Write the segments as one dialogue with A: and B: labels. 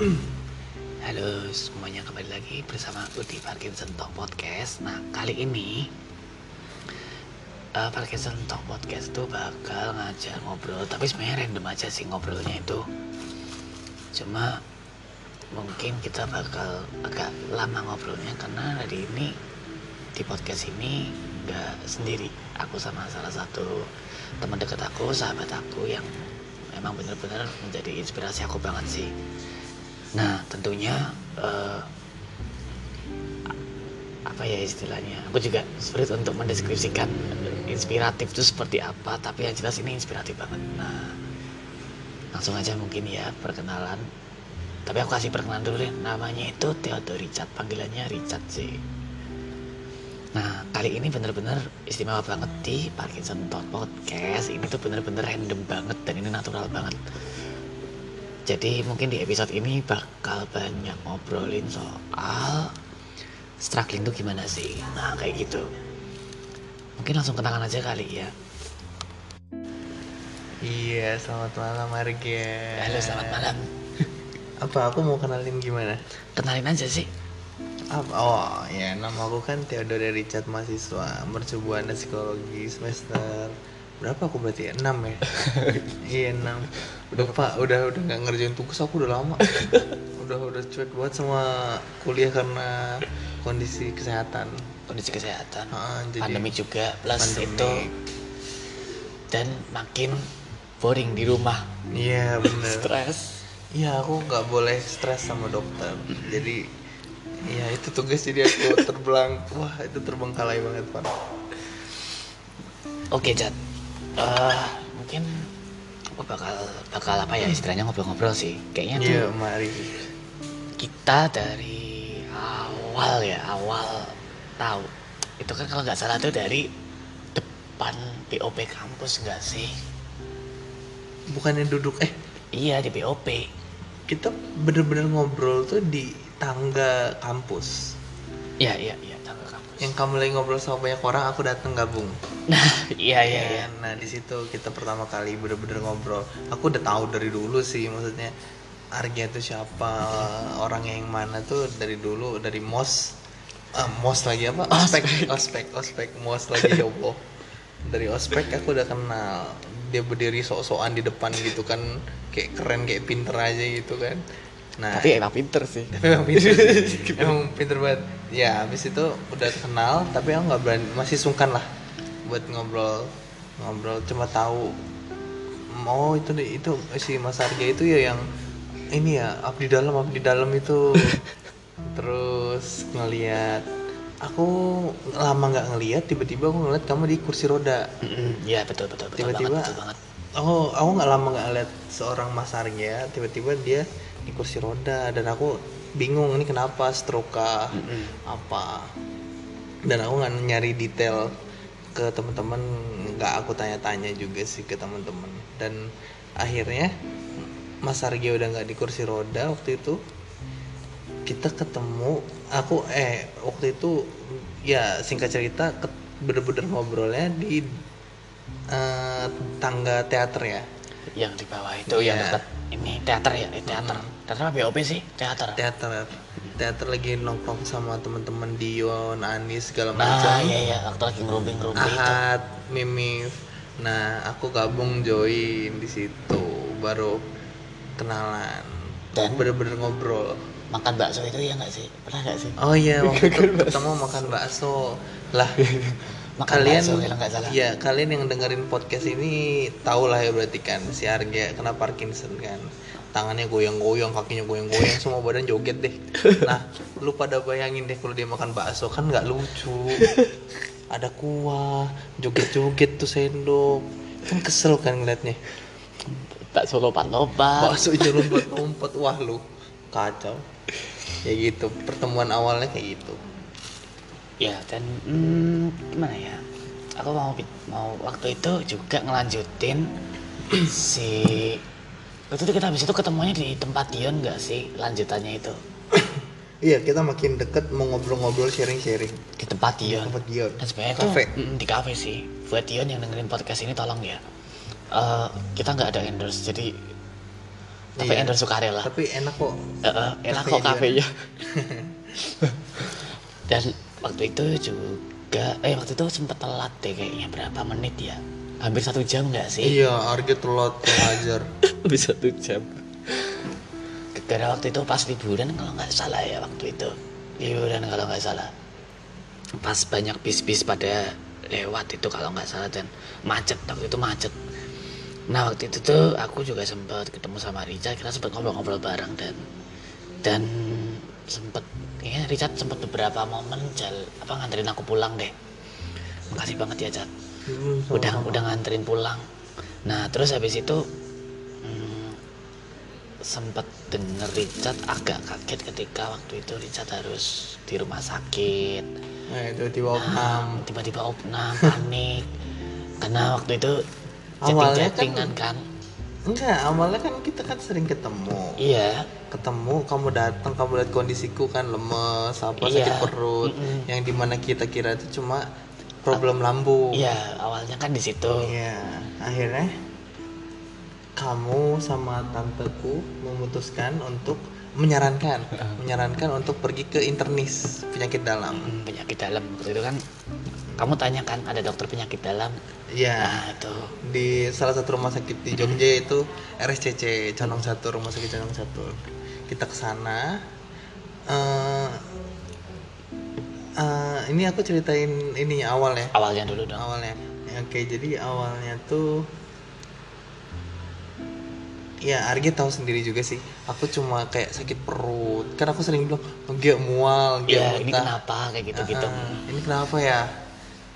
A: Halo semuanya kembali lagi bersama aku di Parkinson Talk Podcast. Nah kali ini uh, Parkinson Talk Podcast tuh bakal ngajar ngobrol, tapi sebenarnya random aja sih ngobrolnya itu. Cuma mungkin kita bakal agak lama ngobrolnya karena hari ini di podcast ini nggak sendiri. Aku sama salah satu teman dekat aku, sahabat aku yang emang bener-bener menjadi inspirasi aku banget sih nah tentunya uh, apa ya istilahnya? Aku juga sulit untuk mendeskripsikan inspiratif itu seperti apa tapi yang jelas ini inspiratif banget. Nah langsung aja mungkin ya perkenalan. Tapi aku kasih perkenalan dulu deh. Namanya itu Theodore Richard panggilannya Richard sih Nah, kali ini bener-bener istimewa banget di Parkinson Talk Podcast. Ini tuh bener-bener random banget dan ini natural banget. Jadi mungkin di episode ini bakal banyak ngobrolin soal struggling tuh gimana sih. Nah, kayak gitu. Mungkin langsung kenalan aja kali ya.
B: Iya, selamat malam Arga.
A: Halo, selamat malam.
B: Apa aku mau kenalin gimana?
A: Kenalin aja sih.
B: Apa? Oh, ya nama aku kan Theodore Richard mahasiswa mercubuana psikologi semester berapa aku berarti ya? 6 ya? iya 6 Udah pak, udah udah nggak ngerjain tugas aku udah lama Udah udah cuek banget sama kuliah karena kondisi kesehatan
A: Kondisi kesehatan.
B: Ah, jadi-
A: pandemi juga plus
B: Pandemi.
A: itu dan makin boring di rumah.
B: Iya bener
A: Stres.
B: Iya aku nggak boleh stres sama dokter Jadi ya itu tugas jadi aku terbelang Wah itu terbengkalai banget pak
A: Oke, Jad. Eh, mungkin aku bakal bakal apa ya istilahnya ngobrol-ngobrol sih. Kayaknya tuh
B: Iya mari
A: kita dari awal ya, awal tahu. Itu kan kalau nggak salah tuh dari depan BOP kampus nggak sih?
B: Bukannya duduk eh
A: Iya di BOP.
B: kita bener-bener ngobrol tuh di tangga kampus
A: Iya iya iya tangga kampus.
B: Yang kamu lagi ngobrol sama banyak orang aku datang gabung
A: Nah iya iya iya.
B: Nah di situ kita pertama kali bener-bener ngobrol Aku udah tahu dari dulu sih maksudnya Arya itu siapa? Orang yang mana tuh dari dulu dari mos. Ah, mos lagi apa? Ospek ospek ospek mos lagi ya Allah. Dari ospek aku udah kenal. Dia berdiri sok-sokan di depan gitu kan. Kayak keren kayak pinter aja gitu kan. Nah
A: Tapi emang pinter sih.
B: tapi emang pinter sih. emang pinter banget. Ya habis itu udah kenal tapi aku nggak berani masih sungkan lah buat ngobrol. Ngobrol cuma tahu. Mau itu deh itu si Mas Arga itu ya yang ini ya abdi dalam abdi dalam itu terus ngeliat aku lama nggak ngeliat tiba-tiba aku ngeliat kamu di kursi roda
A: Mm-mm, Iya betul betul betul
B: Tiba-tiba-
A: banget, banget.
B: aku nggak lama nggak lihat seorang Mas Arya tiba-tiba dia di kursi roda dan aku bingung ini kenapa stroke?
A: Mm-mm.
B: apa dan aku nggak nyari detail ke teman-teman nggak aku tanya-tanya juga sih ke teman-teman dan akhirnya Mas Arya udah nggak di kursi roda waktu itu kita ketemu aku eh waktu itu ya singkat cerita bener-bener ngobrolnya di eh, tangga teater ya
A: Yang di bawah itu yang
B: Iya.
A: dekat ini teater ya, eh, teater. Teater apa BOP sih? Teater.
B: teater teater lagi nongkrong sama teman-teman Dion Anis segala
A: Nah,
B: macam
A: iya iya, waktu lagi ngerumpi-ngerumpi itu.
B: Ahad Mimif nah aku gabung join di situ baru kenalan.
A: Dan?
B: bener-bener ngobrol.
A: Makan bakso itu ya nggak sih? Pernah nggak sih?
B: oh iya waktu itu ketemu makan bakso. Lah
A: Makan
B: kalian
A: bakso nggak salah.
B: ya kalian yang dengerin podcast ini tahu lah ya berarti kan si Arga kena Parkinson kan. Tangannya goyang-goyang kakinya goyang-goyang semua badan joget deh. Nah lu pada bayangin deh kalau dia makan bakso kan nggak lucu. Ada kuah joget-joget tuh sendok. Kan kesel kan ngeliatnya
A: Bakso lompat-lompat.
B: bakso aja lompat-lompat wah lu. Kacau. Ya gitu. Pertemuan awalnya kayak gitu.
A: Ya dan hmm, gimana ya? Aku mau mau waktu itu juga ngelanjutin si waktu itu kita habis itu ketemunya di tempat Dion nggak sih lanjutannya itu?
B: Iya kita makin deket mau ngobrol-ngobrol sharing-sharing.
A: Di tempat Dion.
B: Tempat Dion.
A: Dan sebenarnya
B: Cafe.
A: mm, di kafe sih. Buat Dion yang dengerin podcast ini tolong ya Eh, kita nggak ada endorse jadi tapi
B: Iya.
A: endorse sukarela
B: tapi enak kok.
A: Eh, eh, enak
B: Cafe
A: kok kafenya. dan waktu itu juga eh waktu itu sempat telat deh kayaknya berapa menit ya? Hampir satu jam nggak sih?
B: Iya harga telat pengajar
A: hampir satu jam. Karena waktu itu pas liburan kalau nggak salah ya waktu itu. Liburan kalau nggak salah. Pas banyak bis-bis pada lewat itu kalau nggak salah dan macet. Waktu itu macet nah waktu itu tuh aku juga sempat ketemu sama Richard kita sempat ngobrol-ngobrol bareng dan dan sempat kayaknya Richard sempat beberapa momen jal apa nganterin aku pulang deh. Makasih banget ya Chat
B: Hmm,
A: udah udah nganterin pulang. Nah terus habis itu hmm, sempat denger Richard agak kaget ketika waktu itu Richard harus di rumah sakit.
B: Nah itu tiba opnam.
A: tiba-tiba opnam panik. Karena waktu itu
B: Awalnya
A: chatting-chattingan kan,
B: enggak awalnya kan kita kan sering ketemu.
A: Iya.
B: Ketemu kamu datang kamu lihat kondisiku kan lemes apa
A: Iya.
B: sakit perut.
A: Mm-mm.
B: yang di mana kita kira itu cuma problem lambung
A: iya awalnya kan di situ.
B: Iya, akhirnya kamu sama tanteku memutuskan untuk menyarankan, menyarankan untuk pergi ke internis penyakit dalam.
A: Hmm, penyakit dalam. Itu kan kamu tanya kan ada dokter penyakit dalam.
B: Iya,
A: nah itu
B: di salah satu rumah sakit di Jogja itu RSCC Condong Satu, rumah sakit Condong Satu. Kita ke sana. eh eh, ini aku ceritain ini awal ya.
A: awalnya dulu dong.
B: Awalnya. Ya, oke jadi awalnya tuh ya Argi tahu sendiri juga sih. Aku cuma kayak sakit perut. Kan aku sering bilang dia mual dia
A: Iya, ini kenapa? Kayak gitu-gitu.
B: Ah, ini kenapa ya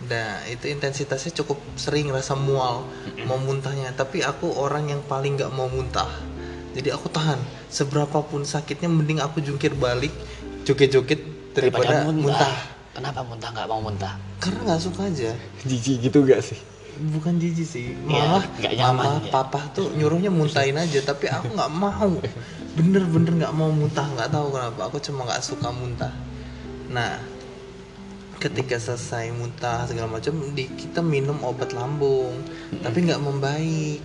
B: Nah, itu intensitasnya cukup sering rasa mual, mau muntahnya. Tapi aku orang yang paling nggak mau muntah. Jadi aku tahan. Seberapapun sakitnya, mending aku jungkir balik, joget-joget daripada, muntah.
A: Kenapa muntah nggak mau muntah?
B: Karena nggak suka aja.
A: Jijik gitu gak sih?
B: bukan jijik sih
A: Iya,
B: malah
A: nggak nyaman,
B: mama
A: ya.
B: papa tuh nyuruhnya muntahin aja tapi aku nggak mau bener-bener nggak mau muntah nggak tahu kenapa aku cuma nggak suka muntah nah ketika selesai muntah segala macam di kita minum obat lambung tapi nggak membaik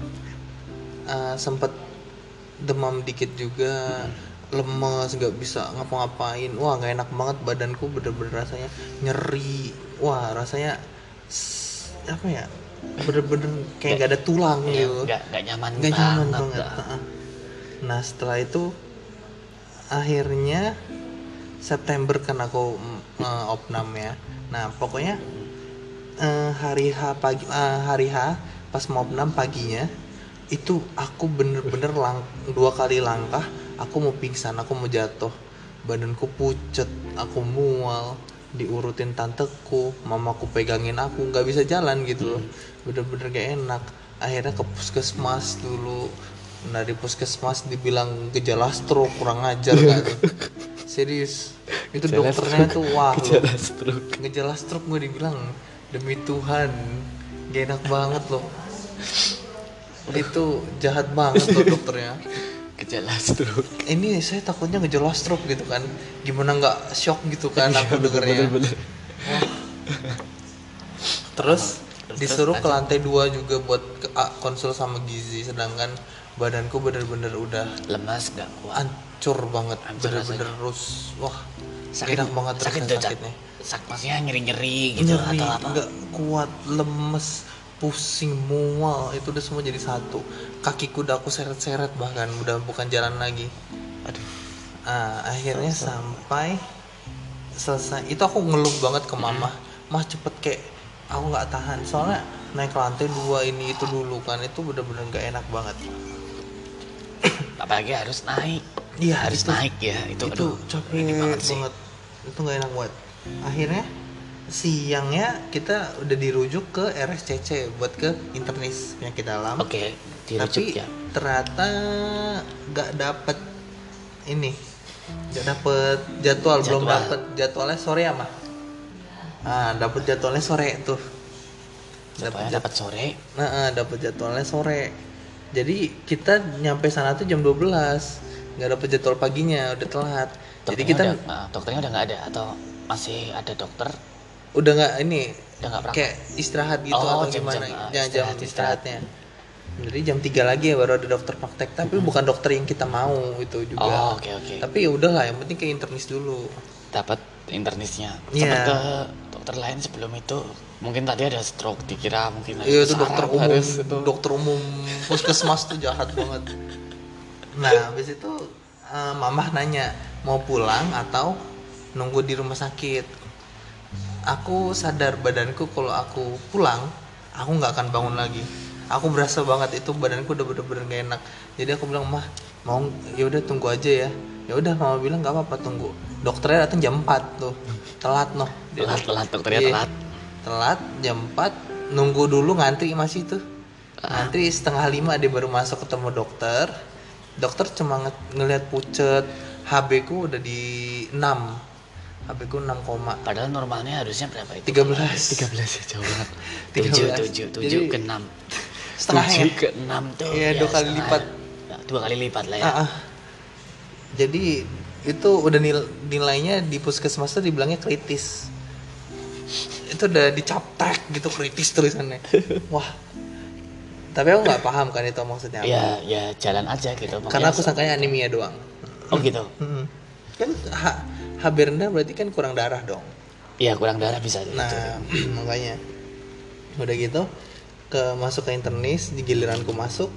B: Eh, sempet demam dikit juga lemes nggak bisa ngapa-ngapain wah nggak enak banget badanku bener-bener rasanya nyeri wah rasanya apa ya bener-bener kayak nggak ada tulang
A: Iya,
B: gitu
A: nggak nggak nyaman
B: nggak nyaman
A: banget. dah.
B: Nah setelah itu akhirnya September kan aku eh, opnam ya. Nah pokoknya eh, hari H pagi eh, hari H pas mau opnam paginya itu aku bener-bener lang dua kali langkah aku mau pingsan aku mau jatuh. Badanku pucet aku mual diurutin tanteku mamaku pegangin aku nggak bisa jalan gitu loh. Bener-bener gak enak. Akhirnya ke puskesmas dulu. Nah di puskesmas dibilang gejala stroke kurang ajar gak tuh serius itu
A: Gejala
B: dokternya
A: stroke.
B: tuh wah loh.
A: Gejala stroke.
B: ngejala stroke gue dibilang demi Tuhan gak enak banget loh. Itu jahat banget loh dokternya.
A: Gejala stroke.
B: ini saya takutnya ngejala stroke gitu kan. Gimana nggak shock gitu kan
A: Iya,
B: aku dengernya.
A: Bener-bener.
B: terus
A: Terus-
B: disuruh
A: terus
B: ke lantai dua juga buat konsul sama gizi. Sedangkan badanku bener-bener udah
A: Lemas nggak kuat.
B: hancur banget bener-bener rus. Wah
A: Sakit
B: enak banget
A: sakit
B: sakitnya.
A: Sak, maksudnya nyeri-nyeri gitu
B: nyeri
A: atau apa?
B: nggak kuat lemes pusing mual. Itu udah semua jadi satu. Kakiku udah aku seret-seret bahkan udah bukan jalan lagi.
A: Aduh.
B: Ah, akhirnya sampai selesai. Itu aku ngeluh banget ke mama. Mah cepet kayak aku nggak tahan. Soalnya naik lantai dua ini itu dulu kan itu bener-bener nggak enak banget
A: Apalagi harus naik.
B: iya
A: harus
B: itu,
A: naik ya itu.
B: itu
A: aduh,
B: capek
A: ini
B: banget,
A: sih.
B: itu nggak enak banget akhirnya siangnya kita udah dirujuk ke RSCC buat ke internis penyakit dalam
A: Oke, dirujuk
B: tapi
A: ya.
B: ternyata nggak dapet ini nggak dapet jadwal, belum
A: Jadwal.
B: dapet jadwalnya sore ya mah ah dapet jadwalnya sore tuh jad-
A: dapat sore.
B: nah, ah, dapet jadwalnya sore jadi kita nyampe sana tuh jam 12 nggak dapet jadwal paginya udah telat jadi
A: Dokternya
B: kita
A: udah, nah, dokternya udah nggak ada atau masih ada dokter
B: udah nggak ini
A: udah nggak praktek.
B: kayak istirahat gitu
A: Oh,
B: atau
A: jam-jam,
B: gimana
A: ah,
B: jam, jam
A: istirahat, istirahat.
B: istirahatnya jadi jam 3 lagi ya baru ada dokter praktek tapi bukan dokter yang kita mau itu juga
A: Oh, oke oke.
B: tapi ya udahlah yang penting ke internis dulu
A: Dapat internisnya.
B: Iya.
A: Sempat ke dokter lain sebelum itu. Mungkin tadi ada stroke dikira mungkin
B: iya itu dokter umum
A: harus itu.
B: dokter umum. Puskesmas tuh jahat banget. Nah habis itu eh, mamah nanya mau pulang atau nunggu di rumah sakit? Aku sadar badanku kalau aku pulang aku nggak akan bangun lagi. Aku berasa banget itu badanku udah bener-bener gak enak. Jadi aku bilang mah mau ya udah tunggu aja ya. Ya udah mama bilang nggak apa-apa tunggu. Dokternya datang jam 4 tuh telat noh
A: Telat, telat, dokternya
B: Iya.
A: telat.
B: telat jam 4 nunggu dulu ngantri masih tuh
A: Ah.
B: ngantri setengah lima dia baru masuk ketemu dokter dokter cuma nge- ngelihat pucet HB ku udah di 6 HB ku 6 koma
A: Padahal normalnya harusnya berapa itu?
B: 13
A: 13 ya jauh banget.
B: 13.
A: 7 7 7
B: Jadi,
A: ke 6.
B: setengahnya.
A: 7 ke 6 tuh.
B: Iya, dua kali
A: setengah.
B: lipat.
A: Dua kali lipat lah ya.
B: Ah, ah. jadi itu udah nil- nilainya di puskesmas tuh dibilangnya kritis. Itu udah dicaptek gitu kritis tulisannya. Wah. Tapi aku nggak paham kan itu maksudnya apa.
A: Ya, ya jalan aja gitu.
B: Karena aku sangkanya anemia doang.
A: Oh gitu.
B: Kan H, HB rendah berarti kan kurang darah dong.
A: Iya, kurang darah bisa gitu.
B: nah makanya. Udah gitu ke masuk ke internis di giliranku masuk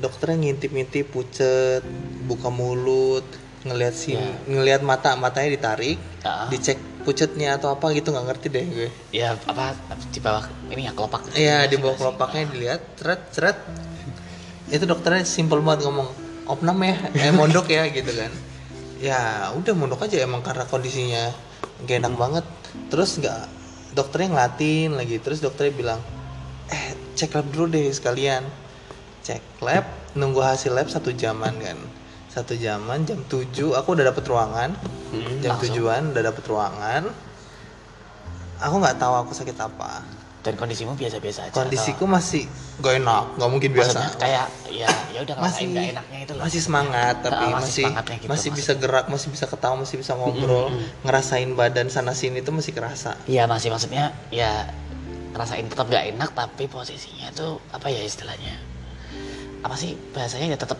B: dokternya ngintip-ngintip pucet buka mulut ngelihat si
A: Ya.
B: ngelihat mata matanya ditarik
A: Ah.
B: dicek pucetnya atau apa gitu nggak ngerti deh gue.
A: Ya apa di bawah ini ya kelopak.
B: Iya di bawah kelopaknya dilihat ceret ceret itu dokternya simpel banget ngomong opnam ya eh mondok ya gitu kan. Ya udah mondok aja emang karena kondisinya gak enak banget. Terus nggak dokternya ngelatin lagi. Terus dokternya bilang eh cek lab dulu deh sekalian. Cek lab nunggu hasil lab satu jaman kan satu jaman jam 7 aku udah dapet ruangan
A: Hmm,
B: jam
A: langsung.
B: tujuan udah dapet ruangan aku nggak tahu aku sakit apa
A: Dan kondisimu biasa-biasa aja.
B: kondisiku masih gak enak nggak mungkin
A: atau- maksudnya
B: biasa
A: kayak ya ya udah
B: masih
A: nggak enaknya itu loh.
B: masih semangat tapi
A: Ah, masih
B: masih
A: semangatnya gitu,
B: masih
A: masih.
B: bisa gerak masih bisa ketawa masih bisa ngobrol ngerasain badan sana sini itu masih kerasa
A: Iya masih maksudnya ya ngerasain tetap gak enak tapi posisinya tuh apa ya istilahnya apa sih bahasanya ya tetap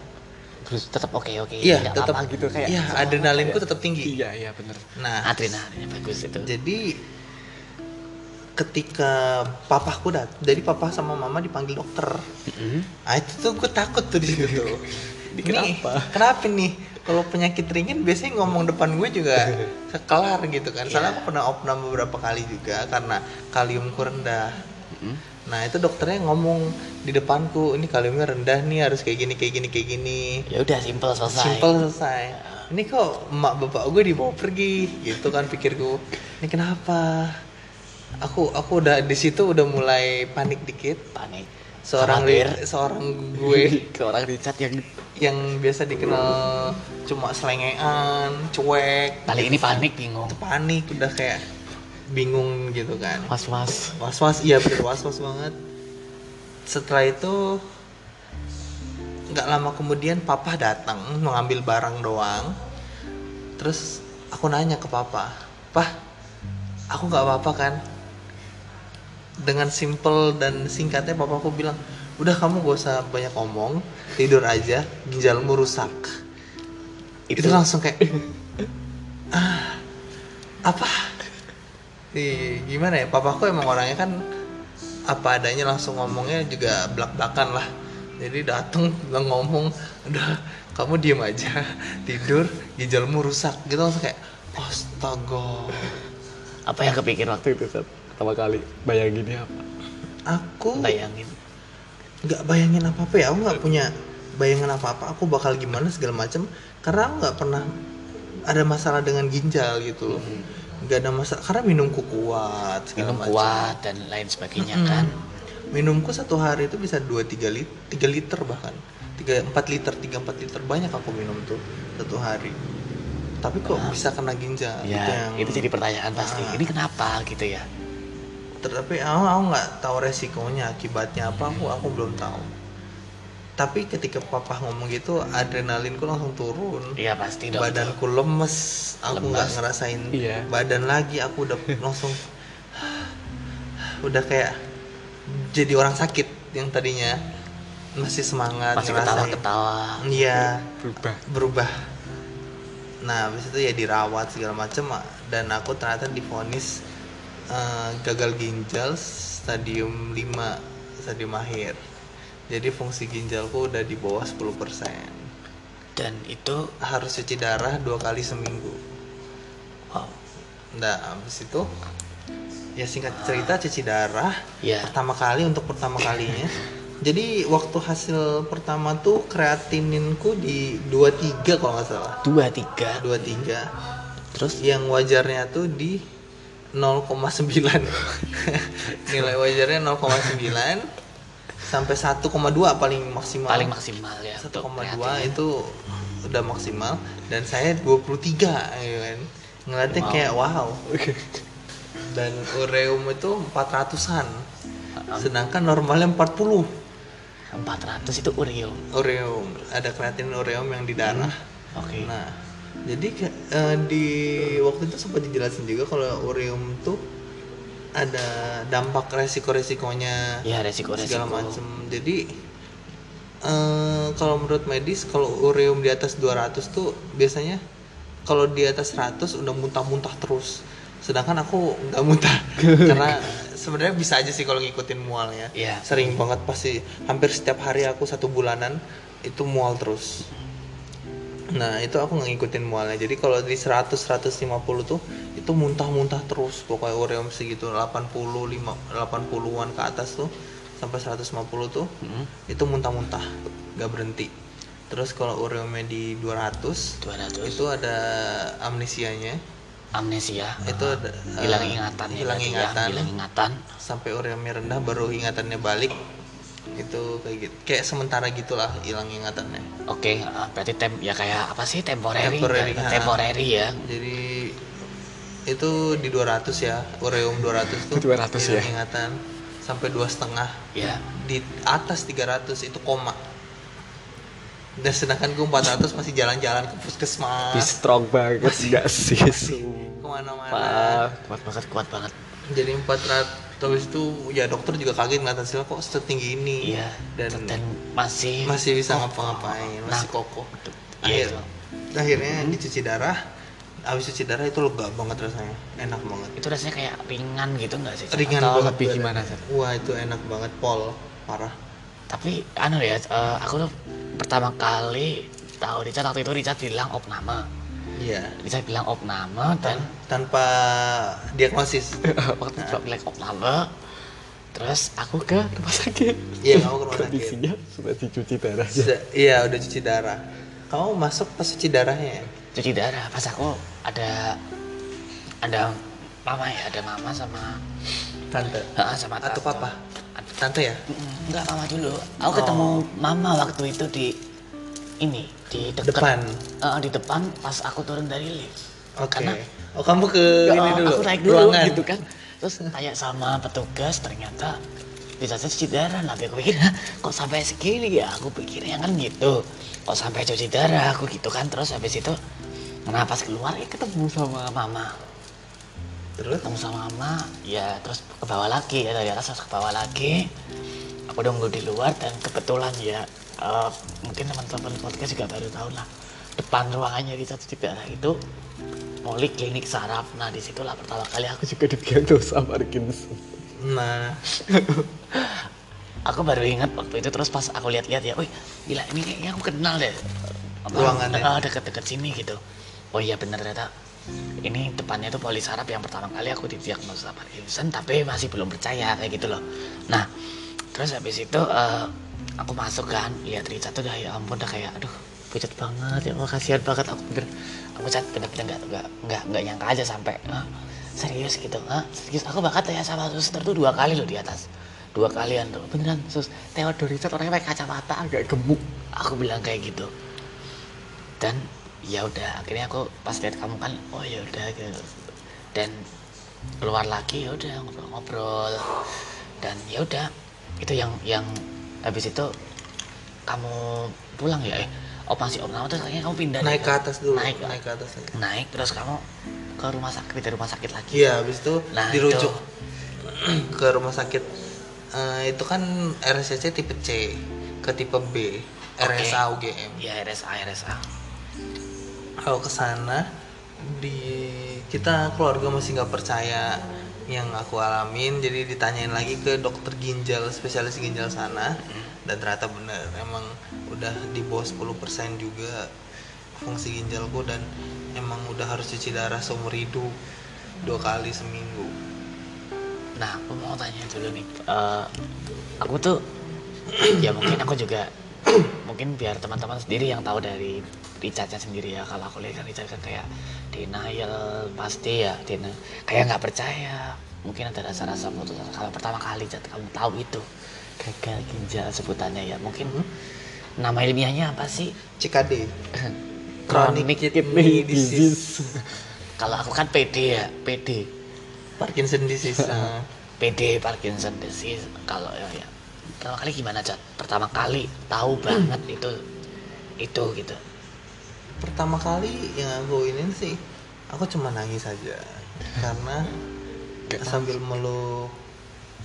A: berus- tetap oke oke
B: iya
A: nggak
B: tetap
A: apa-apa. gitu kayak
B: iya adrenalinku tetap tinggi.
A: Iya iya bener.
B: Nah
A: adrenalinnya bagus itu.
B: jadi ketika papaku dat jadi papa sama mama dipanggil dokter.
A: Mm-mm.
B: ah itu tuh gue takut tuh di situ tuh.
A: Kenapa?
B: kenapa nih? Kalau penyakit ringan biasanya ngomong depan gue juga kelar gitu kan. Soalnya
A: Iya.
B: aku pernah opnam beberapa kali juga karena kaliumku rendah.
A: Mm-mm.
B: Nah itu dokternya ngomong di depanku ini kaliumnya rendah nih harus kayak gini kayak gini kayak gini.
A: Ya udah simple selesai.
B: Simple selesai. Ini kok emak bapak gue dibawa pergi? Gitu kan pikirku. Ini kenapa? Aku aku udah di situ udah mulai panik dikit.
A: Panik.
B: Seorang ri- seorang gue.
A: Ke orang Richard yang
B: yang biasa dikenal cuma selengean cuek.
A: Kali ini panik bingung.
B: Panik udah kayak bingung gitu kan.
A: Was was
B: was was iya bener was was banget. Setelah itu nggak lama kemudian papa datang mengambil barang doang. Terus aku nanya ke papa pah aku nggak apa-apa kan? Dengan simple dan singkatnya papa aku bilang udah kamu gak usah banyak ngomong tidur aja ginjalmu rusak. Itu,
A: Itu-
B: langsung kayak ah apa Gimana ya papaku emang orangnya kan apa adanya langsung ngomongnya juga belak belakan lah. Jadi dateng bilang ngomong udah kamu diem aja tidur ginjalmu rusak. Gitu langsung kayak astaga.
A: Apa yang kepikir waktu itu Sat? pertama kali bayanginnya apa
B: aku
A: bayangin.
B: nggak bayangin apa apa ya aku nggak punya bayangan apa apa aku bakal gimana segala macam karena aku nggak pernah ada masalah dengan ginjal gitu loh nggak ada masalah karena minumku kuat
A: minum
B: macam.
A: kuat dan lain sebagainya
B: Mm-mm.
A: kan?
B: Minumku satu hari itu bisa 2-3 liter 3 liter bahkan. 3 4 liter 3 4 liter banyak aku minum tuh satu hari. Tapi kok bisa kena ginjal
A: ya
B: itu yang
A: itu jadi pertanyaan pasti.
B: Ah.
A: ini kenapa gitu ya?
B: Tapi aku aku nggak tahu resikonya akibatnya apa aku aku belum tahu tapi ketika papa ngomong gitu adrenalinku langsung turun.
A: Iya pasti dong.
B: Badanku lemes aku nggak ngerasain
A: Iya.
B: badan lagi aku udah langsung udah kayak jadi orang sakit yang tadinya masih semangat
A: masih
B: ngerasain.
A: ketawa-ketawa
B: iya
A: berubah.
B: berubah. Nah habis itu ya dirawat segala macem dan aku ternyata divonis eh, gagal ginjal stadium 5 stadium akhir jadi fungsi ginjalku udah di bawah 10%
A: dan itu?
B: Harus cuci darah dua kali seminggu.
A: Wow.
B: Nah habis itu ya singkat cerita cuci darah
A: ya.
B: pertama kali untuk pertama kalinya. Jadi waktu hasil pertama tuh kreatininku di 23 kalau nggak salah.
A: Dua tiga?
B: 23
A: terus?
B: Yang wajarnya tuh di 0,9 nilai wajarnya 0,9 sampai 1,2 paling maksimal.
A: Paling maksimal ya
B: 1,2
A: untuk kreatin.
B: itu udah maksimal. Dan saya 23 ya kan? Ngeliatnya
A: Wow.
B: kayak wow. Dan ureum itu 400an sedangkan normalnya 40
A: 400 itu ureum.
B: Ureum. Ada kreatin ureum yang di darah.
A: Oke.
B: Nah, jadi eh, di waktu itu sempat dijelasin juga kalau ureum tuh ada dampak resiko-resikonya
A: ya resiko resiko
B: segala macam. Jadi eh, kalau menurut medis kalau ureum di atas 200 tuh biasanya kalau di atas 100 udah muntah-muntah terus. Sedangkan aku nggak muntah karena sebenarnya bisa aja sih kalau ngikutin mualnya.
A: Iya.
B: Sering banget pasti hampir setiap hari aku satu bulanan itu mual terus. Nah itu aku nggak ngikutin mualnya. Jadi kalau di 100 150 tuh itu muntah-muntah terus. Pokoknya ureum segitu 80 5 80-an ke atas tuh sampai 150 tuh
A: Hmm,
B: itu muntah-muntah nggak berhenti. Terus kalau ureumnya di 200
A: 200
B: itu ada amnesianya.
A: Amnesia.
B: Itu ada
A: hilang
B: eh,
A: ingatan ya
B: hilang
A: ya,
B: ingatan.
A: hilang ingatan.
B: Sampai ureumnya rendah baru ingatannya balik itu kayak gitu. Kayak sementara gitulah hilang ingatannya.
A: Oke ah, berarti tem ya kayak apa sih temporary?
B: Temporary,
A: ya,
B: ha.
A: temporary ya.
B: Jadi itu di 200 ya ureum 200 tuh
A: 200
B: hilang
A: ya.
B: ingatan. Sampai dua setengah.
A: Ya.
B: Di atas 300 itu koma. Dan sedangkan gue 400 masih jalan-jalan ke puskesmas.
A: Strong banget. Enggak sih
B: ke mana-mana.
A: Kuat banget kuat banget.
B: Jadi 400 terus itu ya dokter juga kaget ngeliat hasilnya kok setinggi ini?
A: Iya
B: dan,
A: dan masih
B: masih bisa
A: Oh,
B: ngapa-ngapain masih
A: nah,
B: kokoh.
A: Iya.
B: Akhir, akhirnya dicuci darah. Habis cuci darah itu lega banget rasanya enak banget.
A: Itu rasanya kayak ringan gitu enggak sih?
B: Ringan
A: Atau
B: banget
A: lebih gimana Cak?
B: wah itu enak banget pol parah.
A: Tapi anu ya eh, aku tuh pertama kali tahu Richard waktu itu Richard bilang opname
B: iya.
A: Richard bilang opname dan
B: tanpa diagnosis.
A: Waktu itu bilang opname. Terus aku ke rumah sakit.
B: Iya kamu ke rumah sakit.
A: Kondisinya sudah dicuci darah.
B: Iya udah cuci darah. Kamu masuk pas cuci darahnya ya?
A: cuci darah. Pas aku ada ada mama ya ada mama sama
B: tante.
A: Ah, sama
B: atau
A: tante.
B: papa?
A: Ad-
B: tante ya?
A: Enggak mama dulu. Aku
B: Oh.
A: ketemu mama waktu itu di ini di dekat
B: depan.
A: Eh, di depan pas aku turun dari lift.
B: Oke.
A: Karena-
B: oh kamu ke ini
A: Oh,
B: dulu
A: aku naik dulu
B: ruangan.
A: gitu kan. Terus tanya sama petugas ternyata bisa cuci darah. Nanti aku pikir "Hah, kok sampai segini ya? Aku pikirnya kan gitu. Kok sampai cuci darah? Aku gitu kan. Terus habis itu pas keluar ya ketemu sama mama.
B: Terus?
A: Ketemu sama mama ya terus ke bawah lagi ya dari atas terus ke bawah lagi. Aku udah nunggu di luar dan kebetulan ya eh, mungkin teman-teman podcast juga baru tahu lah depan ruangannya di cuci darah itu Moli klinik saraf. Nah di situlah pertama kali aku juga didiagnosa Parkinson
B: nah.
A: Aku baru ingat waktu itu terus pas aku lihat-lihat ya wih gila ini kayaknya aku kenal deh.
B: Ruangannya.
A: eh, deket-deket sini gitu. Oh iya bener ternyata ini depannya tuh polisarap yang pertama kali aku didiagnosa Parkinson tapi masih belum percaya kayak gitu loh. Nah terus habis itu eh, aku masuk kan. Lihat Richard tuh udah ya ampun udah kayak aduh pucat banget. Ya Allah kasihan banget. Aku bener aku cat bener-bener nggak nggak nggak nggak nyangka aja sampai "Hah, serius gitu? Ah serius? Aku bahkan tanya sama suster tuh dua kali loh di atas. Dua kalian tuh. Beneran sus. Theodore Richard orangnya pakai kacamata agak gemuk. Aku bilang kayak gitu. Dan ya udah akhirnya aku pas lihat kamu kan oh ya udah gitu. Dan keluar lagi ya udah ngobrol-ngobrol. Dan ya udah itu yang yang habis itu kamu pulang ya eh masih om terus kayaknya kamu pindah
B: naik ke atas dulu
A: naik
B: naik ke atas aja.
A: naik terus kamu ke rumah sakit dari rumah sakit lagi.
B: Iya habis itu
A: Nah,
B: dirujuk ke rumah sakit. Eh, itu kan RSCC tipe C ke tipe B RSA UGM
A: ya RSA RSA
B: kalau ke sana di kita keluarga masih nggak percaya yang aku alamin jadi ditanyain lagi ke dokter ginjal spesialis ginjal sana. Dan ternyata bener emang udah di bawah 10% juga fungsi ginjalku dan emang udah harus cuci darah seumur hidup dua kali seminggu.
A: Nah, aku mau tanya dulu nih. Eh, aku tuh, ya mungkin aku juga, mungkin biar teman-teman sendiri yang tahu dari Richardnya sendiri ya. Kalau aku lihat Richard kan kayak denial pasti ya, denial. kayak nggak percaya. Mungkin ada rasa-rasa putus asa. Kalau pertama kali Richard kamu tahu itu gagal ginjal sebutannya ya. Mungkin nama ilmiahnya apa sih?
B: CKD
A: Chronic Kidney
B: Disease
A: Kalau aku kan PD ya, PD.
B: Parkinson disease nah.
A: PD Parkinson disease kalau ya, ya pertama kali gimana cat pertama kali tahu banget itu itu gitu.
B: Pertama kali yang aku ini sih aku cuma nangis saja karena sambil meluk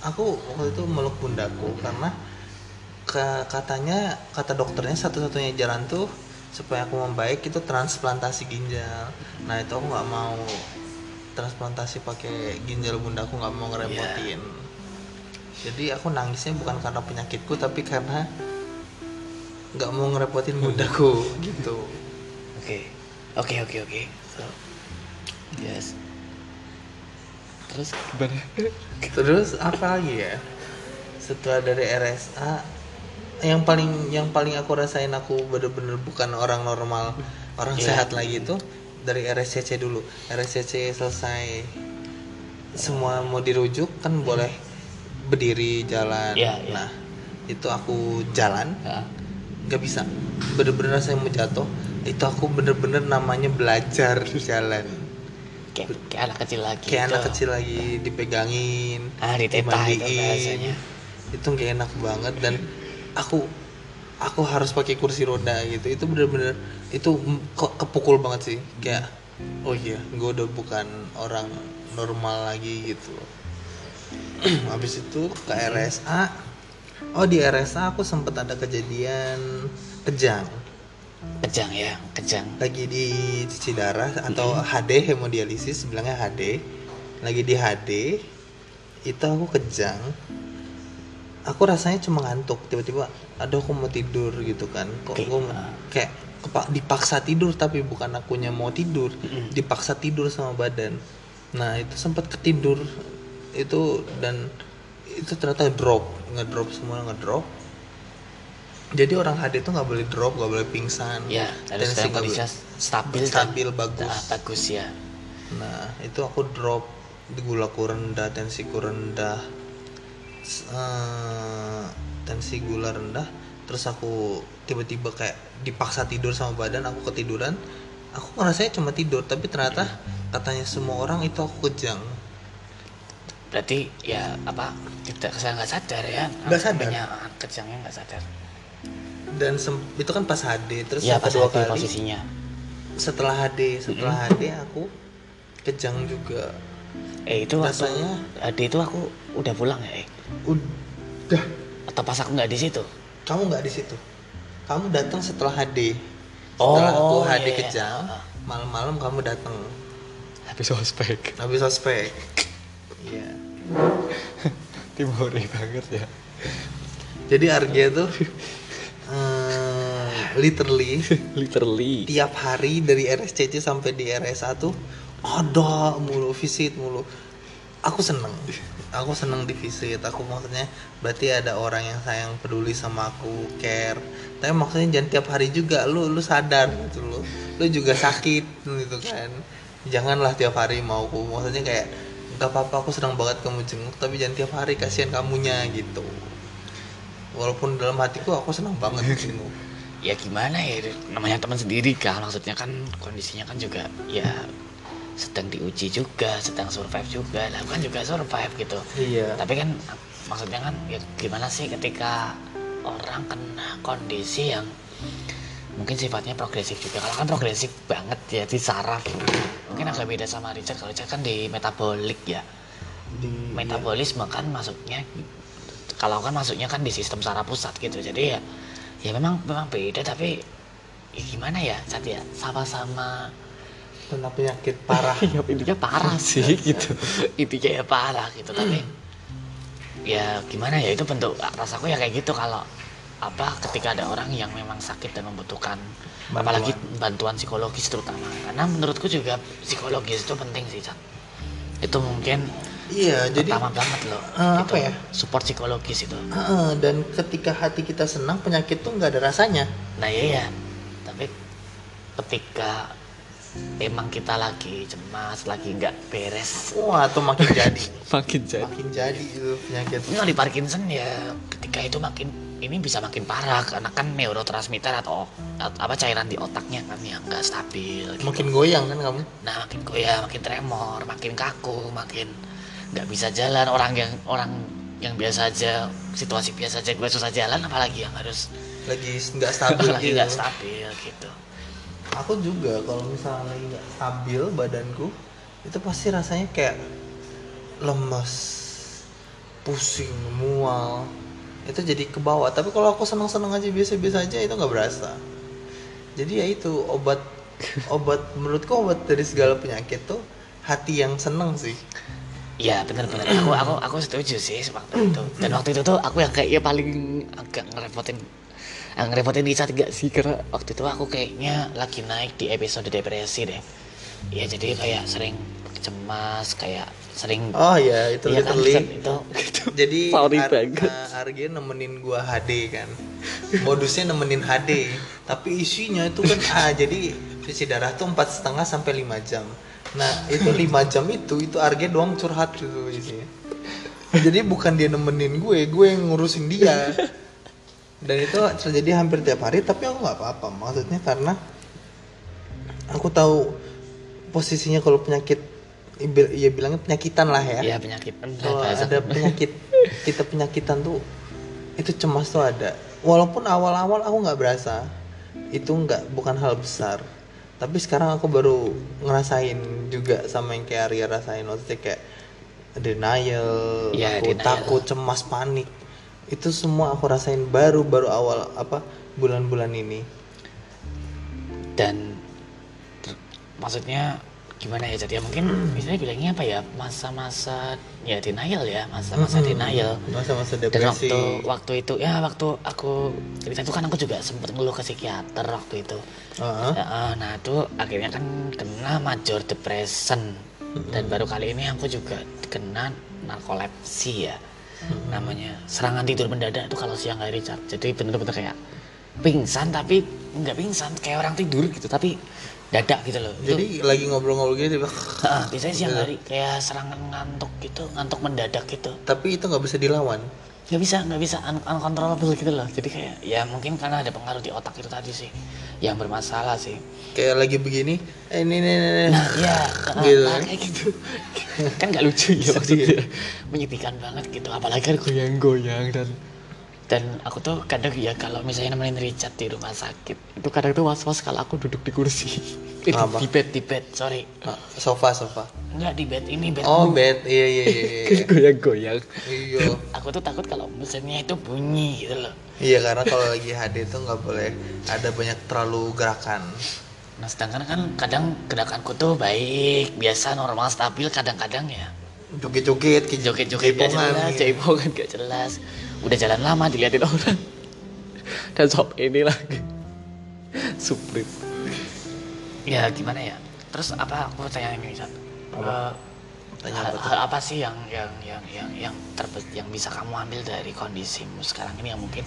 B: aku waktu itu meluk bundaku karena ke- katanya kata dokternya satu-satunya jalan tuh supaya aku membaik itu transplantasi ginjal. Nah itu aku nggak mau transplantasi pakai ginjal bundaku nggak mau ngerepotin jadi aku nangisnya bukan karena penyakitku tapi karena nggak mau ngerepotin bundaku gitu
A: oke oke oke oke so yes terus gimana
B: Terus apa lagi ya? Setelah dari RSA yang paling yang paling aku rasain aku bener-bener bukan orang normal, orang
A: Iya.
B: sehat lagi itu dari RSCC dulu. RSCC selesai semua mau dirujuk kan boleh berdiri jalan.
A: Iya, iya.
B: Nah, itu aku jalan nggak bisa. Bener-bener rasanya mau jatuh. Itu aku bener-bener namanya belajar jalan.
A: kayak, kayak anak kecil lagi
B: Kayak anak kecil lagi dipegangin,
A: ah diteta itu
B: itu nggak enak banget dan aku aku harus pakai kursi roda gitu itu bener-bener itu kepukul banget sih kayak oh iya gue udah bukan orang normal lagi gitu habis itu ke RSA oh di RSA aku sempet ada kejadian kejang.
A: Kejang ya kejang.
B: Lagi di cuci darah atau HD hemodialisis bilangnya HD lagi di HD itu aku kejang. Aku rasanya cuma ngantuk tiba-tiba aduh aku mau tidur gitu kan. Kok
A: Oke.
B: gue kayak kepa- dipaksa tidur tapi bukan akunya mau tidur.
A: Mm-mm.
B: dipaksa tidur sama badan. Nah itu sempat ketidur itu dan itu ternyata drop ngedrop semua ngedrop. Jadi orang HD itu nggak boleh drop nggak boleh pingsan.
A: Ya harus
B: Tensi
A: dalam kondisi
B: boleh-
A: stabil dan-
B: stabil bagus.
A: Nah, bagus ya.
B: Nah, itu aku drop di gulaku rendah, tensiku rendah. S- eh, tensi gula rendah, terus aku tiba-tiba kayak dipaksa tidur sama badan, aku ketiduran. Aku ngerasanya cuma tidur, tapi ternyata katanya semua orang itu aku kejang.
A: Berarti ya apa tidak saya nggak sadar ya
B: Nggak sadar.
A: Namanya kejangnya nggak sadar
B: Dan sem- itu kan pas HD, terus
A: ya pas
B: kedua
A: hati
B: kali
A: posisinya
B: setelah HD, setelah HD aku kejang juga.
A: eh itu
B: Rasanya-
A: Ade itu aku udah pulang ya eh
B: Udah,
A: atau pas aku nggak di situ
B: kamu nggak di situ. Kamu datang setelah HD.
A: Oh,
B: Setelah aku
A: oh,
B: HD
A: iya, iya.
B: kejang,
A: Ah, ah.
B: malam-malam kamu datang
A: habis ospek
B: habis ospek. Iya.
A: timori banget ya
B: Jadi Argia tuh eh, literally
A: literally
B: tiap hari dari RSCC sampai di RSA tuh ada mulu visit mulu. Aku seneng, aku seneng di visit. Aku maksudnya berarti ada orang yang sayang peduli sama aku, care. Tapi maksudnya jangan tiap hari juga. Lu lu sadar gitu lu. Lu juga sakit gitu kan. Janganlah tiap hari mau aku. Maksudnya kayak gak apa-apa aku senang banget kamu jenguk tapi jangan tiap hari kasihan kamunya gitu. Walaupun dalam hatiku aku senang banget gitu
A: ya gimana ya namanya teman sendiri kan maksudnya kan kondisinya kan juga ya sedang diuji juga sedang survive juga. Lah kan juga survive gitu.
B: Iya.
A: Tapi kan maksudnya kan ya gimana sih ketika orang kena kondisi yang mungkin sifatnya progresif juga. Kalau kan progresif banget ya di saraf. Mungkin agak beda sama Richard. Kalau Richard kan di metabolik ya.
B: Di
A: metabolisme kan masuknya kalau kan masuknya kan di sistem saraf pusat gitu. Jadi ya ya memang memang beda. Tapi ya gimana ya Cat ya? Sama-sama
B: kena penyakit parah.
A: Ya intinya parah sih gitu. Intinya ya parah gitu. Tapi ya gimana ya itu bentuk rasaku ya kayak gitu. Kalau apa ketika ada orang yang memang sakit dan membutuhkan
B: Bantuan.
A: apalagi bantuan psikologis terutama karena menurutku juga psikologis itu penting sih Cat itu mungkin
B: iya jadi
A: pertama banget loh gitu.
B: apa ya?
A: support psikologis itu
B: Heeh, dan ketika hati kita senang penyakit tuh nggak ada rasanya
A: nah iya ya tapi ketika emang kita lagi cemas lagi nggak beres
B: wah atau makin jadi
A: makin
B: makin jadi itu penyakit
A: Ini kalau di Parkinson ya ketika itu makin ini bisa makin parah karena kan neurotransmitter atau at- apa cairan di otaknya kan yang nggak stabil. gitu.
B: makin goyang kan kamu
A: Nah makin goyah, makin tremor, makin kaku, makin nggak bisa jalan. Orang yang orang yang biasa aja situasi biasa aja gue susah jalan, apalagi yang harus
B: lagi nggak stabil
A: lagi
B: gitu
A: nggak stabil gitu.
B: Aku juga kalau misalnya lagi nggak stabil badanku itu pasti rasanya kayak lemes pusing mual. Itu jadi ke bawah. Tapi kalau aku senang-senang aja biasa-biasa aja itu nggak berasa. Jadi ya itu obat obat menurutku obat dari segala penyakit tuh hati yang seneng sih.
A: Ya benar-benar aku aku aku setuju sih waktu itu. Dan waktu itu tuh aku yang kayaknya paling agak ngerepotin yang ngerepotin Richard gak sih? Karena waktu itu aku kayaknya lagi naik di episode depresi deh. Ya jadi kayak sering cemas kayak sering
B: oh ya itu
A: Iya kan,
B: literally.
A: Richard, itu. Itu
B: jadi
A: sorry
B: Ar-
A: banget.
B: uh, Arge nemenin gua HD kan. Modusnya nemenin HD tapi isinya itu kan ah jadi cuci darah tuh empat setengah sampai lima jam. Nah itu lima jam itu itu Arge doang curhat gitu isinya. Jadi bukan dia nemenin gue gue yang ngurusin dia dan itu terjadi hampir tiap hari tapi aku nggak apa-apa. Maksudnya karena aku tahu posisinya kalau penyakit ya bilangnya penyakitan lah ya.
A: Ya penyakit
B: kalau ada penyakit kita penyakitan tuh itu cemas tuh ada. Walaupun awal-awal aku nggak berasa itu nggak bukan hal besar. Tapi sekarang aku baru ngerasain juga sama yang kayak Arya rasain. Maksudnya kayak denial
A: Iya,
B: aku
A: denial.
B: takut cemas panik itu semua aku rasain baru baru awal apa bulan-bulan ini.
A: Dan maksudnya gimana ya jadi ya mungkin misalnya bilangnya apa ya? Masa-masa ya denial ya masa-masa
B: Mm-mm.
A: denial.
B: Masa-masa
A: dan
B: depresi.
A: waktu waktu itu ya waktu aku cerita itu kan aku juga sempet ngeluh ke psikiater waktu itu. Eh, nah itu akhirnya kan kena major depression. Dan baru kali ini aku juga kena narkolepsi ya namanya serangan tidur mendadak itu kalau siang hari Richard. Jadi bener-bener kayak pingsan tapi nggak pingsan kayak orang tidur gitu tapi dadak gitu loh. Itu-
B: jadi lagi ngobrol-ngobrol gitu tiba-
A: Heeh, biasanya siang hari kayak serangan ngantuk gitu ngantuk mendadak gitu.
B: Tapi itu nggak bisa dilawan.
A: Nggak bisa nggak bisa un uncontrollable gitu loh. Jadi kayak ya mungkin karena ada pengaruh di otak itu tadi sih yang bermasalah sih.
B: Kayak lagi begini eh ini ini, ini,
A: nah iya
B: Gitu.
A: nah, kayak gitu kan nggak lucu ya maksudnya. Menyedihkan banget gitu apalagi kan goyang-goyang dan dan aku tuh kadang ya kalau misalnya nemenin Richard di rumah sakit itu kadang tuh was-was kalau aku duduk di kursi. Eh, di, bed di bed sorry.
B: Ah, sofa sofa.
A: Nggak di bed ini bed
B: oh bed. Iya iya iya iya.
A: Kan goyang-goyang.
B: Iya.
A: Aku tuh takut kalau mesinnya itu bunyi gitu loh.
B: Iya karena kalau lagi HD tuh nggak boleh ada banyak terlalu gerakan
A: nah sedangkan kan kadang gerakanku tuh baik biasa normal stabil kadang-kadang ya
B: joget-joget
A: joget-joget gak jelas, jaipongan gak jelas. Udah jalan lama diliatin orang. Dan shop ini lagi. Suprit. Ya gimana ya? Terus apa aku tanya ini Chan?
B: Apa?
A: Eh,
B: Tanya
A: hal,
B: apa
A: hal apa sih yang yang yang yang yang terbe yang bisa kamu ambil dari kondisimu sekarang ini yang mungkin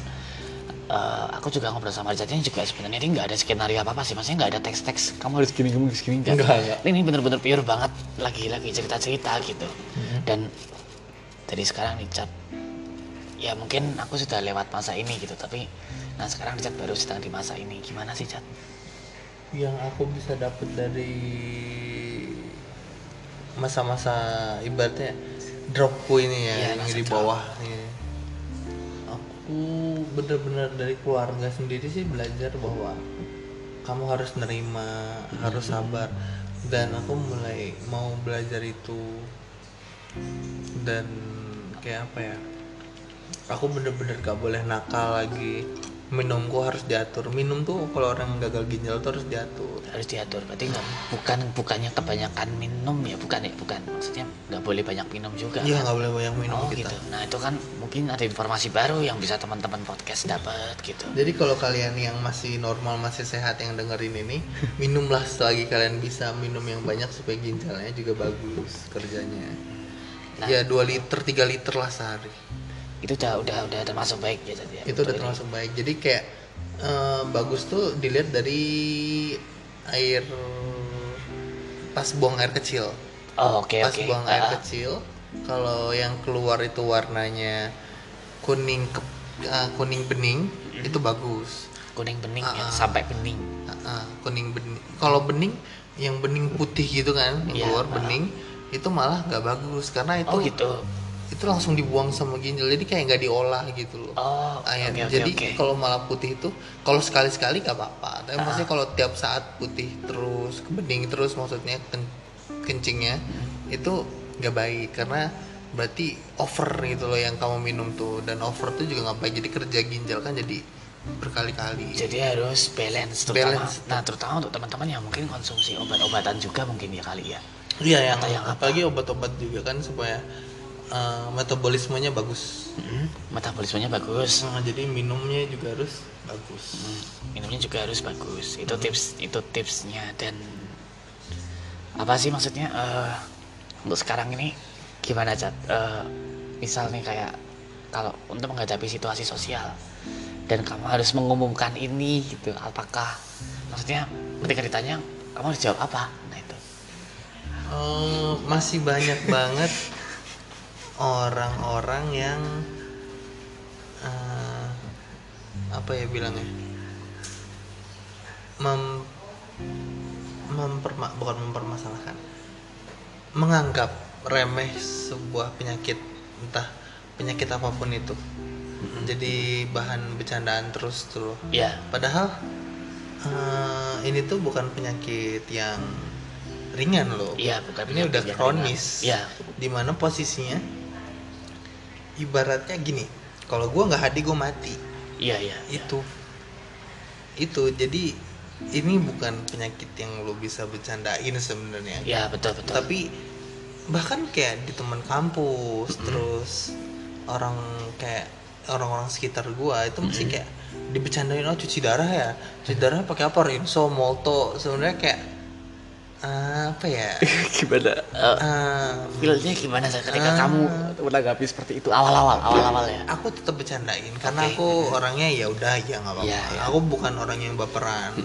A: eh, aku juga ngobrol sama ini juga sebenarnya ini nggak ada skenario apa apa sih maksudnya nggak ada teks-teks kamu harus gini kamu harus gini nggak
B: Nggak, nggak.
A: ini bener-bener pure banget lagi-lagi cerita-cerita gitu
B: Mm-hmm.
A: dan dari sekarang Richard ya mungkin aku sudah lewat masa ini gitu tapi nah sekarang Richard baru sedang di masa ini gimana sih Chat?
B: yang aku bisa dapat dari masa-masa ibaratnya dropku ini ya
A: Iya,
B: yang di
A: drop.
B: bawah ini aku bener-bener dari keluarga sendiri sih belajar bahwa kamu harus nerima harus sabar. Dan aku mulai mau belajar itu. Dan kayak apa ya aku bener-bener gak boleh nakal lagi minumku harus diatur. Minum tuh kalau orang gagal ginjal tuh harus diatur.
A: Harus diatur. Berarti nggak bukan bukannya kebanyakan minum ya bukan ya bukan. Maksudnya nggak boleh banyak minum juga.
B: Iya
A: kan?
B: nggak boleh banyak minum
A: oh
B: kita.
A: gitu. Nah itu kan mungkin ada informasi baru yang bisa teman-teman podcast dapat gitu.
B: Jadi kalau kalian yang masih normal masih sehat yang dengerin ini minumlah selagi kalian bisa minum yang banyak supaya ginjalnya juga bagus kerjanya.
A: Nah.
B: ya 2 liter 3 liter lah sehari
A: itu udah udah udah termasuk baik ya ya,
B: itu udah
A: ini.
B: termasuk baik. Jadi kayak eh, bagus tuh dilihat dari air pas buang air kecil.
A: Oh oke
B: pas
A: oke.
B: buang air
A: Ah,
B: kecil kalau yang keluar itu warnanya kuning ke, ah, kuning bening itu bagus.
A: Kuning bening ya
B: Ah.
A: sampai bening.
B: Ah, ah, kuning bening. Kalau bening yang bening putih gitu kan yang
A: Iya,
B: keluar
A: ah.
B: bening itu malah nggak bagus. Karena itu
A: oh gitu
B: itu langsung dibuang sama ginjal jadi kayak nggak diolah gitu loh
A: oh oke
B: air.
A: oke
B: Jadi
A: oke
B: kalau malah putih itu kalau sekali-sekali gak apa-apa. Tapi
A: Ah.
B: maksudnya kalau tiap saat putih terus, bening terus maksudnya ken- kencingnya
A: Hmm.
B: itu nggak baik karena berarti over gitu loh yang kamu minum tuh dan over tuh juga nggak baik jadi kerja ginjal kan jadi berkali-kali.
A: jadi harus balance terutama
B: Balance.
A: nah terutama untuk teman-teman yang mungkin konsumsi obat-obatan juga mungkin ya kali ya
B: Iya yang
A: yang apa?
B: apalagi obat-obat juga kan supaya uh, metabolismenya bagus.
A: Mm, metabolismenya bagus.
B: Nah, jadi minumnya juga harus bagus.
A: Hmm, minumnya juga harus bagus. Itu tips itu tipsnya. Dan apa sih maksudnya? Eh, untuk sekarang ini gimana cat Eh, misal nih kayak kalau untuk menghadapi situasi sosial dan kamu harus mengumumkan ini gitu apakah maksudnya ketika ditanya kamu harus jawab apa? Nah itu.
B: Eh, masih banyak banget orang-orang yang eh, apa ya bilangnya? Mem memperma bukan mempermasalahkan. Menganggap remeh sebuah penyakit entah penyakit apa pun itu. Jadi bahan bercandaan terus tuh
A: ya
B: Padahal eh, ini tuh bukan penyakit yang ringan loh.
A: iya bukan
B: Ini udah kronis.
A: ringan. ya
B: Di mana posisinya ibaratnya gini. Kalau gua nggak hadir gue mati.
A: iya iya
B: Itu. Itu jadi ini bukan penyakit yang lo bisa bercandain sebenarnya.
A: ya betul betul
B: Tapi bahkan kayak di teman kampus terus orang kayak orang-orang sekitar gua itu masih kayak dibecandain oh cuci darah ya cuci darah pakai apa rinso molto sebenarnya kayak apa ya?
A: Gimana? Eh,
B: eh,
A: feelnya gimana saat ketika
B: Ah.
A: kamu menanggapi seperti itu? Awal-awal awal-awal ya?
B: Aku tetap bercandain karena
A: Oke.
B: aku orangnya ya udah ya nggak apa-apa.
A: Iya, iya.
B: aku bukan orang yang baperan.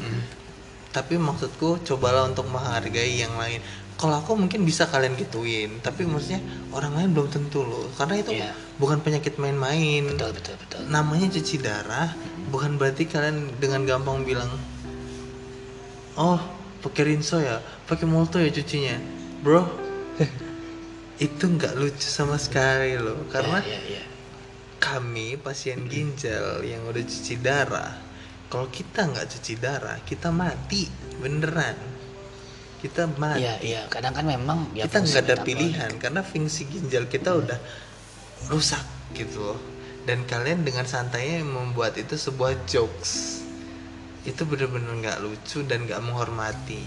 B: Tapi maksudku cobalah untuk menghargai yang lain. Kalau aku mungkin bisa kalian gituin tapi maksudnya orang lain belum tentu loh. Karena itu
A: Iya.
B: bukan penyakit main-main.
A: Betul betul betul.
B: Namanya cuci darah bukan berarti kalian dengan gampang bilang oh pakai rinso ya pakai molto ya cucinya. Bro itu nggak lucu sama sekali loh karena
A: Iya, iya, iya.
B: kami pasien ginjal yang udah cuci darah kalau kita nggak cuci darah kita mati beneran. Kita mati.
A: Iya, iya. Kadang kan memang ya
B: kita nggak ada pilihan karena fungsi ginjal kita udah rusak gitu loh. Dan kalian dengan santainya membuat itu sebuah jokes itu bener-bener nggak lucu dan nggak menghormati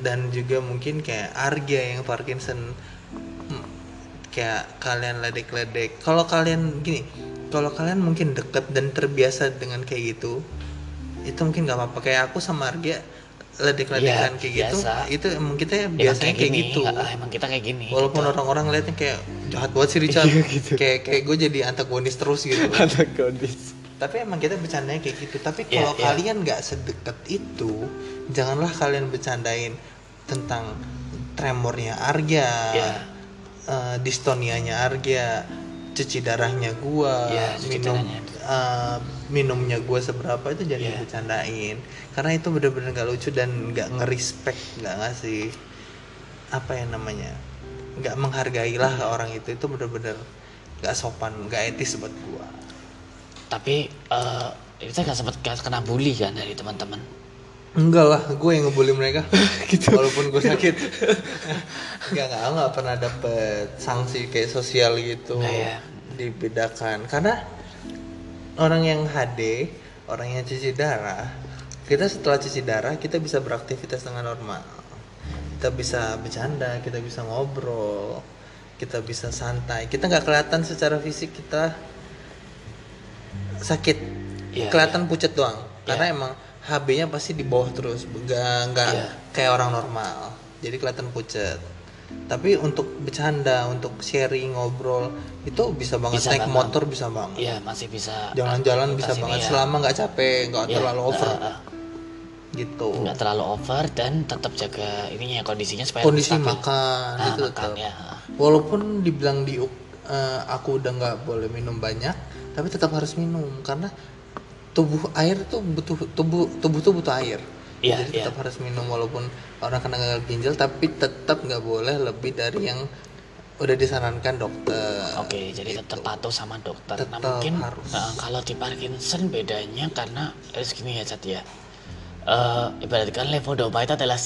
B: dan juga mungkin kayak Arga yang Parkinson hmm, kayak kalian ledek-ledek kalau kalian gini kalau kalian mungkin deket dan terbiasa dengan kayak gitu itu mungkin nggak apa-apa kayak aku sama Arga ledek-ledekan
A: Iya,
B: kayak gitu
A: biasa.
B: itu emang kita
A: Emang
B: biasanya kayak,
A: gini,
B: gitu
A: nggak- emang kita kayak gini.
B: walaupun
A: gitu.
B: orang-orang liatnya kayak jahat banget sih Richard
A: Iya, gitu.
B: kayak kayak gue jadi antagonis terus gitu
A: antagonis.
B: Tapi emang kita bercandanya kayak gitu tapi
A: Iya,
B: kalau
A: iya.
B: kalian nggak sedekat itu janganlah kalian bercandain tentang tremornya Arya
A: Iya.
B: eh, distonianya Arya cuci darahnya gua
A: Iya, cuci
B: minum
A: darahnya.
B: eh, minumnya gua seberapa itu jangan
A: Iya.
B: bercandain karena itu bener-bener nggak lucu dan nggak ngerespek nggak ngasih apa ya namanya nggak menghargai lah orang itu itu bener-bener nggak sopan nggak etis buat gua
A: Tapi eh kita gak sempat kena bully kan dari teman-teman.
B: Enggak lah, gue yang ngebully mereka. gitu. Walaupun gue sakit. Enggak, enggak, aku nggak pernah dapet sanksi kayak sosial gitu.
A: Nggak ya?
B: Dibedakan. Karena orang yang HD orang yang cuci darah kita setelah cuci darah kita bisa beraktivitas dengan normal kita bisa bercanda kita bisa ngobrol kita bisa santai kita nggak kelihatan secara fisik kita sakit.
A: Iya,
B: kelihatan pucat doang. Karena
A: Iya.
B: emang HB-nya pasti di bawah terus. Nggak
A: Iya.
B: kayak orang normal. Jadi kelihatan pucat tapi untuk bercanda untuk sharing ngobrol itu bisa banget
A: Bisa
B: naik
A: banget.
B: motor bisa banget.
A: Iya masih bisa
B: jalan-jalan bisa banget.
A: ya.
B: selama nggak capek nggak
A: Ya,
B: terlalu over.
A: eh, eh,
B: gitu.
A: Nggak terlalu over dan tetap jaga ininya kondisinya supaya
B: kondisi
A: stabil.
B: makan
A: Nah,
B: itu
A: makan
B: tetap.
A: ya.
B: walaupun dibilang di eh, aku udah nggak boleh minum banyak tapi tetap harus minum karena tubuh air tuh butuh tubuh tubuh tuh butuh air
A: Iya,
B: jadi
A: iya.
B: tetap harus minum walaupun orang kena gagal ginjal tapi tetap nggak boleh lebih dari yang udah disarankan dokter
A: Oke, jadi tetap patuh sama dokter. nah,
B: Gitu. Tetap
A: mungkin
B: harus.
A: eh, kalau di Parkinson bedanya karena eh, gini ya, Cat ya. Eh, ibaratkan levodopa itu adalah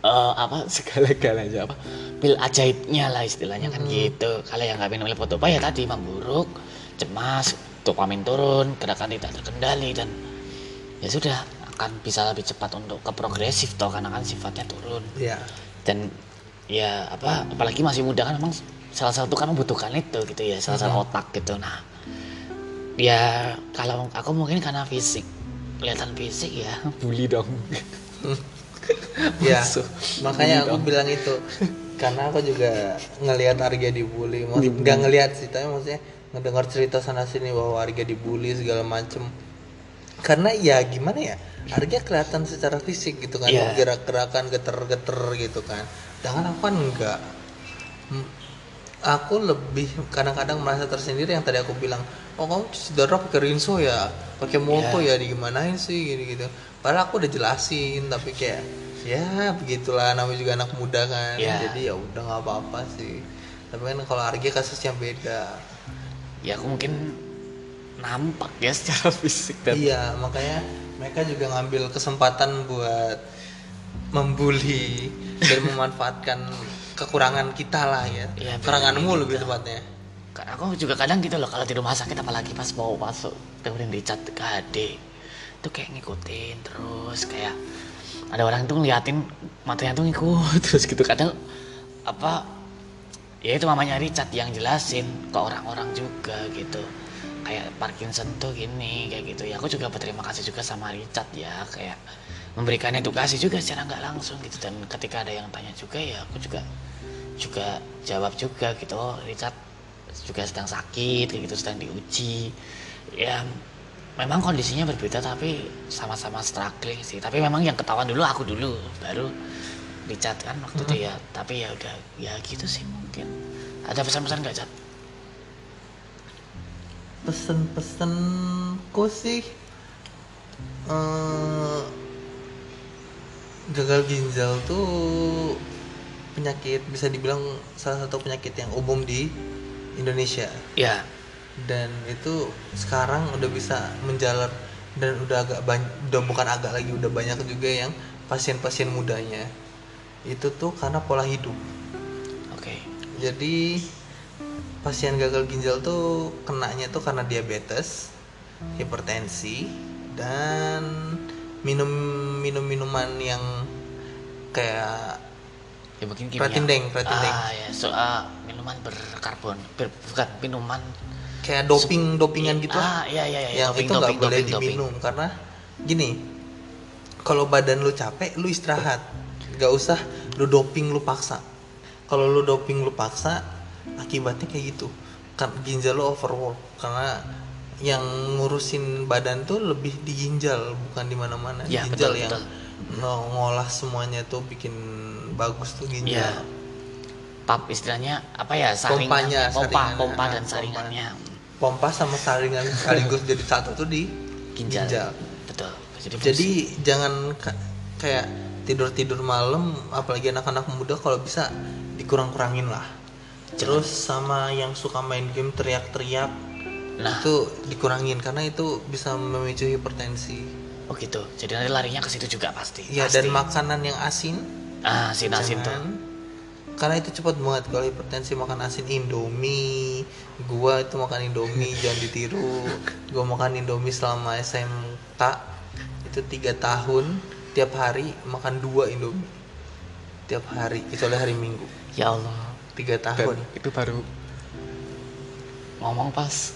A: eh, apa segala-galanya apa pil ajaibnya lah istilahnya kan
B: Hmm.
A: gitu. Kalau yang nggak minum levodopa ya tadi memburuk, cemas, dopamin turun, gerakan tidak terkendali dan ya sudah akan bisa lebih cepat untuk ke progresif toh karena kan sifatnya turun.
B: Ya
A: dan ya apa apalagi masih muda kan memang salah satu kan membutuhkan itu gitu ya salah satu otak gitu. Nah ya kalau aku mungkin karena fisik kelihatan fisik ya. Bully dong.
B: Ya makanya
A: Bully
B: aku
A: dong.
B: bilang itu. Karena aku juga ngelihat Maksud,
A: Dibully.
B: nggak ngelihat sih tapi maksudnya ngedengar cerita sana sini bahwa Arga dibully segala macem. Karena ya gimana ya Arga kelihatan secara fisik gitu kan
A: Iya.
B: gerak-gerakan geter-geter gitu kan. Jangan aku kan enggak. Hmm, aku lebih kadang-kadang merasa tersendiri yang tadi aku bilang oh kamu darah pakai rinso ya? Pakai moto ya? Digimanain sih? Gini gitu padahal aku udah jelasin tapi kayak ya begitulah namanya juga anak muda kan.
A: Iya.
B: jadi ya udah nggak apa-apa sih. Tapi kan kalau Argi kasusnya beda
A: ya aku mungkin nampak ya secara fisik dan
B: iya makanya mereka juga ngambil kesempatan buat membuli dan memanfaatkan kekurangan kita lah ya.
A: Iya,
B: kekuranganmu lebih
A: gitu.
B: tepatnya.
A: Kan aku juga kadang gitu loh kalau di rumah sakit apalagi pas mau masuk dengerin Richard ke HD itu kayak ngikutin terus kayak ada orang tuh ngeliatin matanya tuh ngikut terus gitu. Kadang apa ya itu mamanya Richard yang jelasin ke orang-orang juga gitu. Kayak Parkinson tuh gini kayak gitu. Ya aku juga berterima kasih juga sama Richard ya kayak memberikan edukasi juga secara nggak langsung gitu. Dan ketika ada yang tanya juga ya aku juga juga jawab juga gitu. Oh, Richard juga sedang sakit gitu sedang diuji. Ya memang kondisinya berbeda tapi sama-sama struggling sih. Tapi memang yang ketahuan dulu aku dulu. Baru Richard kan waktu itu ya. Tapi ya udah ya gitu sih mungkin. Ada pesan-pesan nggak Cat?
B: pesen-pesenku sih eh, gagal ginjal tuh penyakit bisa dibilang salah satu penyakit yang umum di Indonesia.
A: Ya.
B: Dan itu sekarang udah bisa menjalar dan udah agak banyak udah bukan agak lagi udah banyak juga yang pasien-pasien mudanya itu tuh karena pola hidup
A: oke
B: jadi pasien gagal ginjal tuh kenanya tuh karena diabetes, hipertensi dan minum minum minuman yang kayak
A: ya mungkin kimia.
B: Pratindeng, pratindeng.
A: ah ya soal minuman berkarbon ber, bukan minuman
B: kayak doping dopingan gitu
A: ah iya iya iya
B: yang
A: doping,
B: itu nggak
A: doping,
B: boleh
A: doping, doping.
B: diminum karena gini kalau badan lu capek lu istirahat nggak usah lu doping lu paksa. Kalau lu doping lu paksa akibatnya kayak gitu. Kan ginjal lu overwork. Karena yang ngurusin badan tuh lebih di ginjal bukan di mana-mana.
A: Ya,
B: ginjal
A: betul,
B: yang
A: betul.
B: ngo- ngolah semuanya tuh bikin bagus tuh ginjal.
A: Iya. pap istilahnya apa ya saringannya
B: Pompanya,
A: pompa
B: saringannya.
A: pompa dan
B: Ah,
A: saringannya.
B: pompa. Sama saringan sekaligus jadi satu tuh di
A: ginjal,
B: ginjal.
A: betul. Jadi,
B: Jadi jangan ka- kayak tidur-tidur malam apalagi anak-anak muda kalau bisa dikurang-kurangin lah. Terus sama yang suka main game teriak-teriak
A: nah.
B: itu dikurangin karena itu bisa memicu hipertensi.
A: oh gitu jadi nanti larinya ke situ juga pasti.
B: Ya
A: pasti.
B: dan makanan yang asin.
A: Ah si nasin tuh.
B: Karena itu cepat banget kalau hipertensi makan asin indomie gua itu makan indomie jangan ditiru. Gua makan indomie selama SMK itu tiga tahun tiap hari makan dua indomie tiap hari kecuali hari minggu.
A: Ya Allah.
B: Tiga
A: dan
B: tahun.
A: itu baru ngomong pas.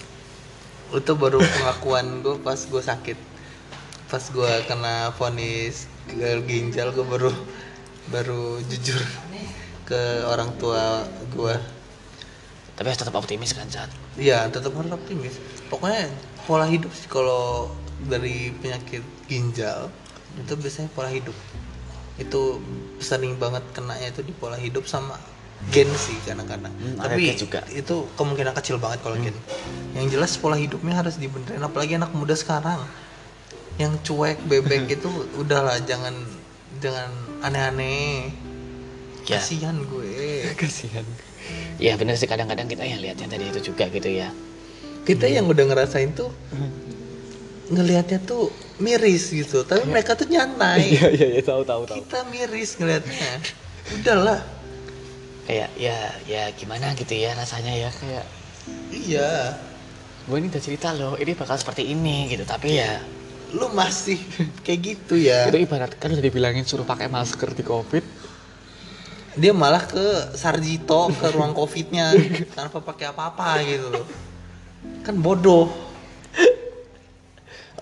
B: Itu baru pengakuan gue pas gue sakit. Pas gue kena vonis gagal ginjal gue baru baru jujur ke orang tua gue
A: tapi harus tetap optimis kan Chat
B: Iya tetap harus optimis. Pokoknya pola hidup sih kalau dari penyakit ginjal itu biasanya pola hidup. Itu sering banget kenanya itu di pola hidup sama gen sih kadang-kadang.
A: Hmm,
B: tapi
A: juga.
B: itu kemungkinan kecil banget kalau gen. Yang jelas pola hidupnya harus dibenerin apalagi anak muda sekarang. Yang cuek bebek itu udahlah jangan jangan aneh-aneh.
A: Ya.
B: Kasihan gue.
A: Kasihan. Ya bener sih kadang-kadang kita yang lihatnya tadi itu juga gitu ya.
B: Kita yang udah ngerasain tuh ngelihatnya tuh miris gitu. Tapi mereka tuh nyantai.
A: Iya iya tahu tahu tahu.
B: Kita miris ngelihatnya udahlah
A: kayak ya ya gimana gitu ya rasanya ya kayak
B: iya.
A: Gue ini udah cerita loh ini bakal seperti ini gitu. Tapi ya
B: lu masih kayak gitu ya.
A: Itu ibarat kan udah dibilangin suruh pakai masker di covid.
B: Dia malah ke Sarjito ke ruang covidnya tanpa pakai apa-apa gitu loh. Kan bodoh.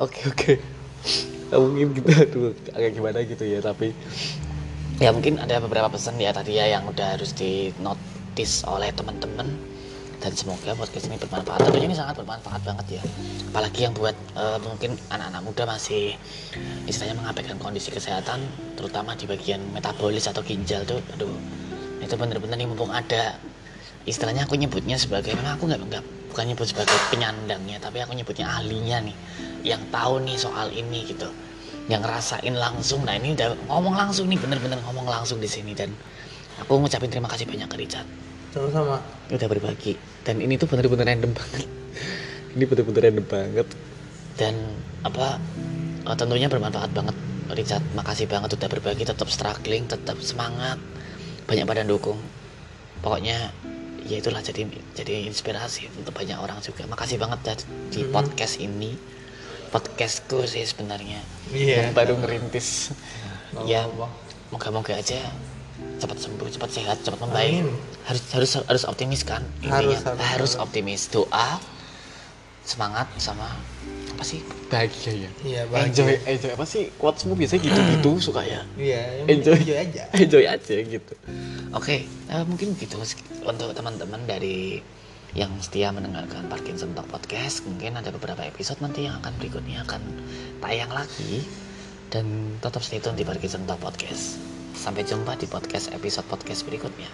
A: Oke oke. Nah, mungkin kita tuh agak gimana gitu ya tapi ya mungkin ada beberapa pesan ya tadi ya yang udah harus di notice oleh teman-teman. Dan semoga podcast ini bermanfaat. Tentunya ini sangat bermanfaat banget ya. Apalagi yang buat eh, mungkin anak-anak muda masih istilahnya mengabaikan kondisi kesehatan terutama di bagian metabolis atau ginjal tuh. Aduh itu bener-bener nih mumpung ada istilahnya aku nyebutnya sebagai memang aku nggak nggak bukan nyebut sebagai penyandangnya tapi aku nyebutnya ahlinya nih yang tahu nih soal ini gitu yang ngerasain langsung. Nah ini udah ngomong langsung nih bener-bener ngomong langsung di sini. Dan aku ngucapin terima kasih banyak ke Richard.
B: Sama-sama.
A: Udah berbagi. Dan ini tuh bener-bener random banget. Ini bener-bener random banget. Dan apa eh, tentunya bermanfaat banget Richard. Makasih banget udah berbagi. Tetap struggling tetap semangat. Banyak badan dukung. Pokoknya ya itulah jadi jadi inspirasi untuk banyak orang juga makasih banget Dad, di
B: Mhm.
A: podcast ini podcastku sih sebenarnya
B: Iya.
A: yang baru ngerintis
B: Nggak
A: ya moga-moga aja cepat sembuh cepat sehat cepat membaik
B: Amin.
A: harus harus harus optimis kan
B: harus, harus,
A: harus. optimis doa semangat sama apa sih? Bahagia ya.
B: Iya, bahagia.
A: enjoy enjoy apa sih? Quotesmu biasanya gitu gitu suka ya
B: iya
A: enjoy.
B: enjoy aja.
A: Enjoy aja gitu. Oke eh, mungkin gitu untuk teman-teman dari yang setia mendengarkan Parkinson Talk Podcast mungkin ada beberapa episode nanti yang akan berikutnya akan tayang lagi. Dan tetap stay tune di Parkinson Talk Podcast. Sampai jumpa di podcast episode podcast berikutnya